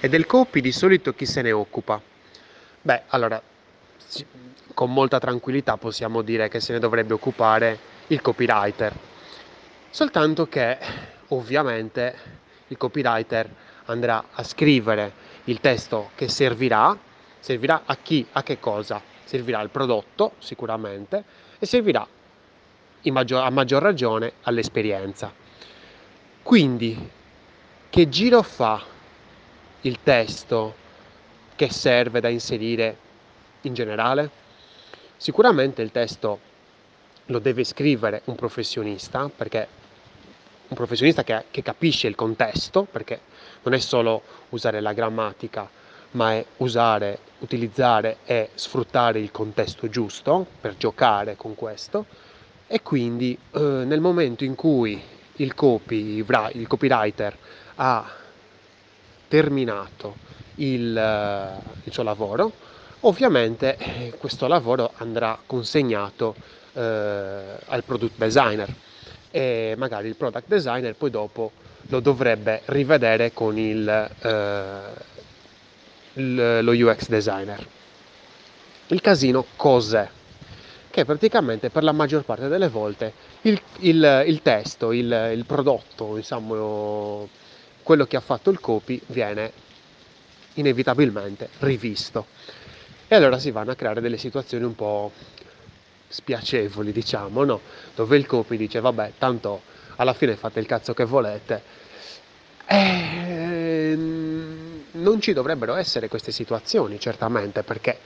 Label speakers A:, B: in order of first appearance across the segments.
A: E del copy di solito chi se ne occupa? Beh, allora, con molta tranquillità possiamo dire che se ne dovrebbe occupare il copywriter. Soltanto che ovviamente il copywriter andrà a scrivere il testo che servirà, servirà a chi, a che cosa? Servirà al prodotto sicuramente e servirà maggior, a maggior ragione all'esperienza. Quindi, che giro fa il testo che serve da inserire in generale? Sicuramente il testo lo deve scrivere un professionista, perché un professionista che, che, capisce il contesto, perché non è solo usare la grammatica, ma è usare, utilizzare e sfruttare il contesto giusto per giocare con questo. E quindi eh, nel momento in cui il, copy, il copywriter ha terminato il, eh, il suo lavoro, ovviamente eh, questo lavoro andrà consegnato eh, al product designer e magari il product designer poi dopo lo dovrebbe rivedere con il, eh, il, lo UX designer. Il casino cos'è? Che praticamente per la maggior parte delle volte il, il, il testo, il, prodotto, diciamo, quello che ha fatto il copy viene inevitabilmente rivisto. E allora si vanno a creare delle situazioni un po' spiacevoli, diciamo, no? Dove il copy dice, vabbè, tanto alla fine fate il cazzo che volete. E ehm, non ci dovrebbero essere queste situazioni, certamente, perché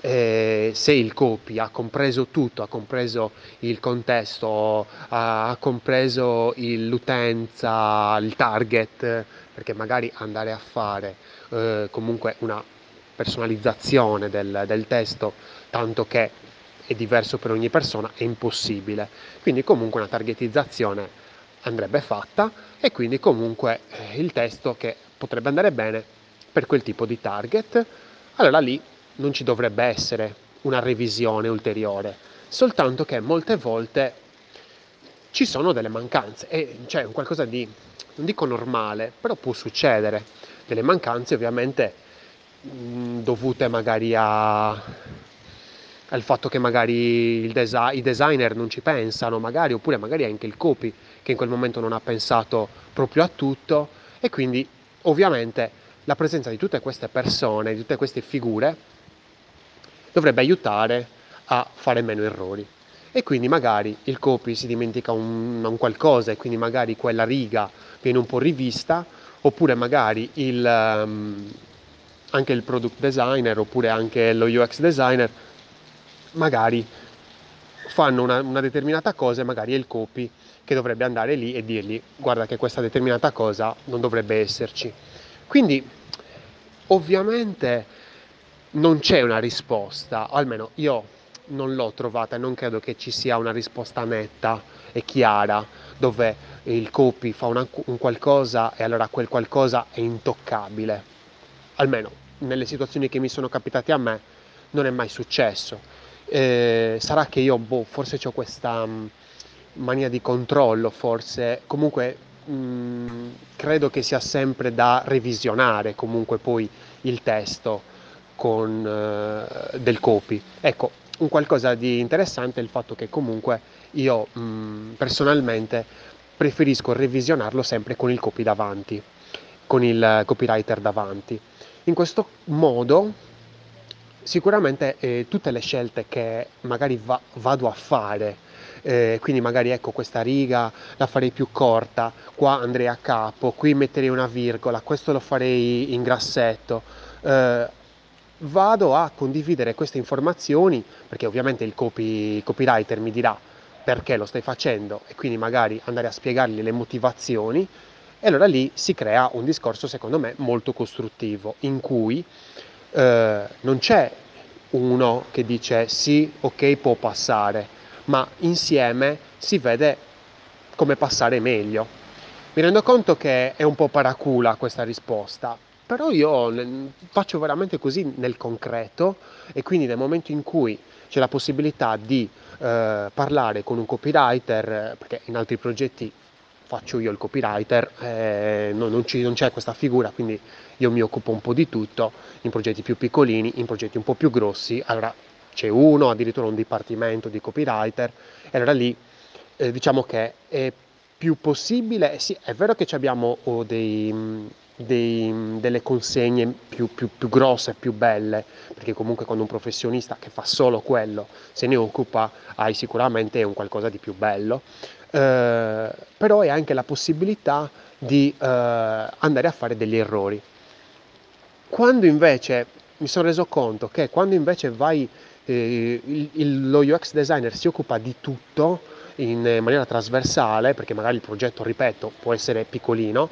A: eh, se il copy ha compreso tutto, ha compreso il contesto, ha, compreso il, l'utenza, il target, perché magari andare a fare eh, comunque una personalizzazione del, del testo, tanto che è diverso per ogni persona, è impossibile. Quindi comunque una targetizzazione andrebbe fatta e quindi comunque eh, il testo che potrebbe andare bene per quel tipo di target, allora lì non ci dovrebbe essere una revisione ulteriore, soltanto che molte volte ci sono delle mancanze e cioè qualcosa di, non dico normale, però può succedere, delle mancanze ovviamente mh, dovute magari a al fatto che magari desi- i designer non ci pensano, magari, oppure magari anche il copy che in quel momento non ha pensato proprio a tutto. E quindi ovviamente la presenza di tutte queste persone, di tutte queste figure dovrebbe aiutare a fare meno errori. E quindi magari il copy si dimentica un, un qualcosa e quindi magari quella riga viene un po' rivista, oppure magari il, um, anche il product designer oppure anche lo UX designer magari fanno una, una determinata cosa e magari è il copy che dovrebbe andare lì e dirgli guarda che questa determinata cosa non dovrebbe esserci. Quindi ovviamente non c'è una risposta, almeno io non l'ho trovata e non credo che ci sia una risposta netta e chiara dove il copy fa una, un qualcosa e allora quel qualcosa è intoccabile. Almeno nelle situazioni che mi sono capitate a me non è mai successo. Eh, sarà che io boh, forse ho questa mm, mania di controllo, forse comunque mh, mm, credo che sia sempre da revisionare comunque poi il testo con, uh, del copy. Ecco, un qualcosa di interessante è il fatto che comunque io mh, personalmente preferisco revisionarlo sempre con il copy davanti, con il copywriter davanti. In questo modo sicuramente eh, tutte le scelte che magari va, vado a fare, eh, quindi magari ecco questa riga la farei più corta, qua andrei a capo, qui metterei una virgola, questo lo farei in grassetto. Eh, vado a condividere queste informazioni perché ovviamente il, copy, copywriter mi dirà perché lo stai facendo e quindi magari andare a spiegargli le motivazioni e allora lì si crea un discorso secondo me molto costruttivo in cui eh, non c'è uno che dice sì, ok, può passare, ma insieme si vede come passare meglio. Mi rendo conto che è un po' paracula questa risposta, però io faccio veramente così nel concreto e quindi nel momento in cui c'è la possibilità di eh, parlare con un copywriter, perché in altri progetti faccio io il copywriter, eh, non, non, ci, non, c'è questa figura, quindi io mi occupo un po' di tutto, in progetti più piccolini, in progetti un po' più grossi, allora c'è uno, addirittura un dipartimento di copywriter, e allora lì eh, diciamo che è più possibile, sì, è vero che abbiamo oh, dei, dei, delle consegne più, più, più, grosse, più belle, perché comunque con un professionista che fa solo quello se ne occupa, hai sicuramente un qualcosa di più bello, eh, però è anche la possibilità di eh, andare a fare degli errori. Quando invece mi sono reso conto che quando invece vai, eh, il, il, lo UX designer si occupa di tutto, in maniera trasversale, perché magari il progetto, ripeto, può essere piccolino,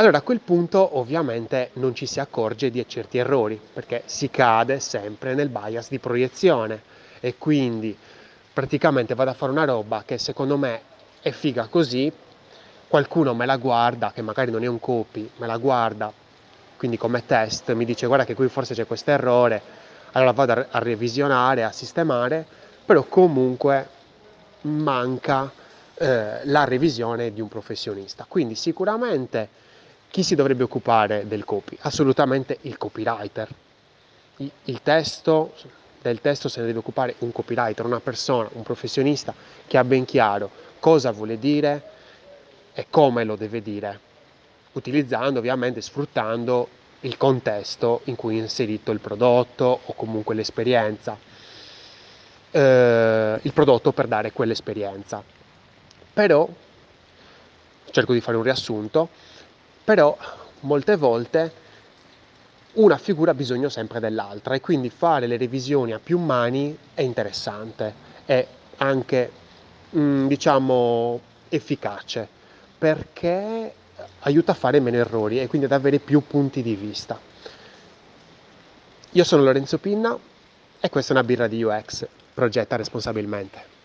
A: allora a quel punto ovviamente non ci si accorge di certi errori, perché si cade sempre nel bias di proiezione e quindi praticamente vado a fare una roba che secondo me è figa così, qualcuno me la guarda, che magari non è un copy, me la guarda, quindi come test mi dice guarda che qui forse c'è questo errore, allora vado a, revisionare, a sistemare, però comunque manca eh, la revisione di un professionista. Quindi sicuramente chi si dovrebbe occupare del copy? Assolutamente il copywriter. Il, il testo, del testo se ne deve occupare un copywriter, una persona, un professionista che ha ben chiaro cosa vuole dire e come lo deve dire, utilizzando ovviamente, sfruttando il contesto in cui è inserito il prodotto o comunque l'esperienza eh, il prodotto per dare quell'esperienza. Però, cerco di fare un riassunto, però molte volte una figura ha bisogno sempre dell'altra e quindi fare le revisioni a più mani è interessante, è anche mm, diciamo efficace perché aiuta a fare meno errori e quindi ad avere più punti di vista. Io sono Lorenzo Pinna e questa è una birra di UX progetta responsabilmente.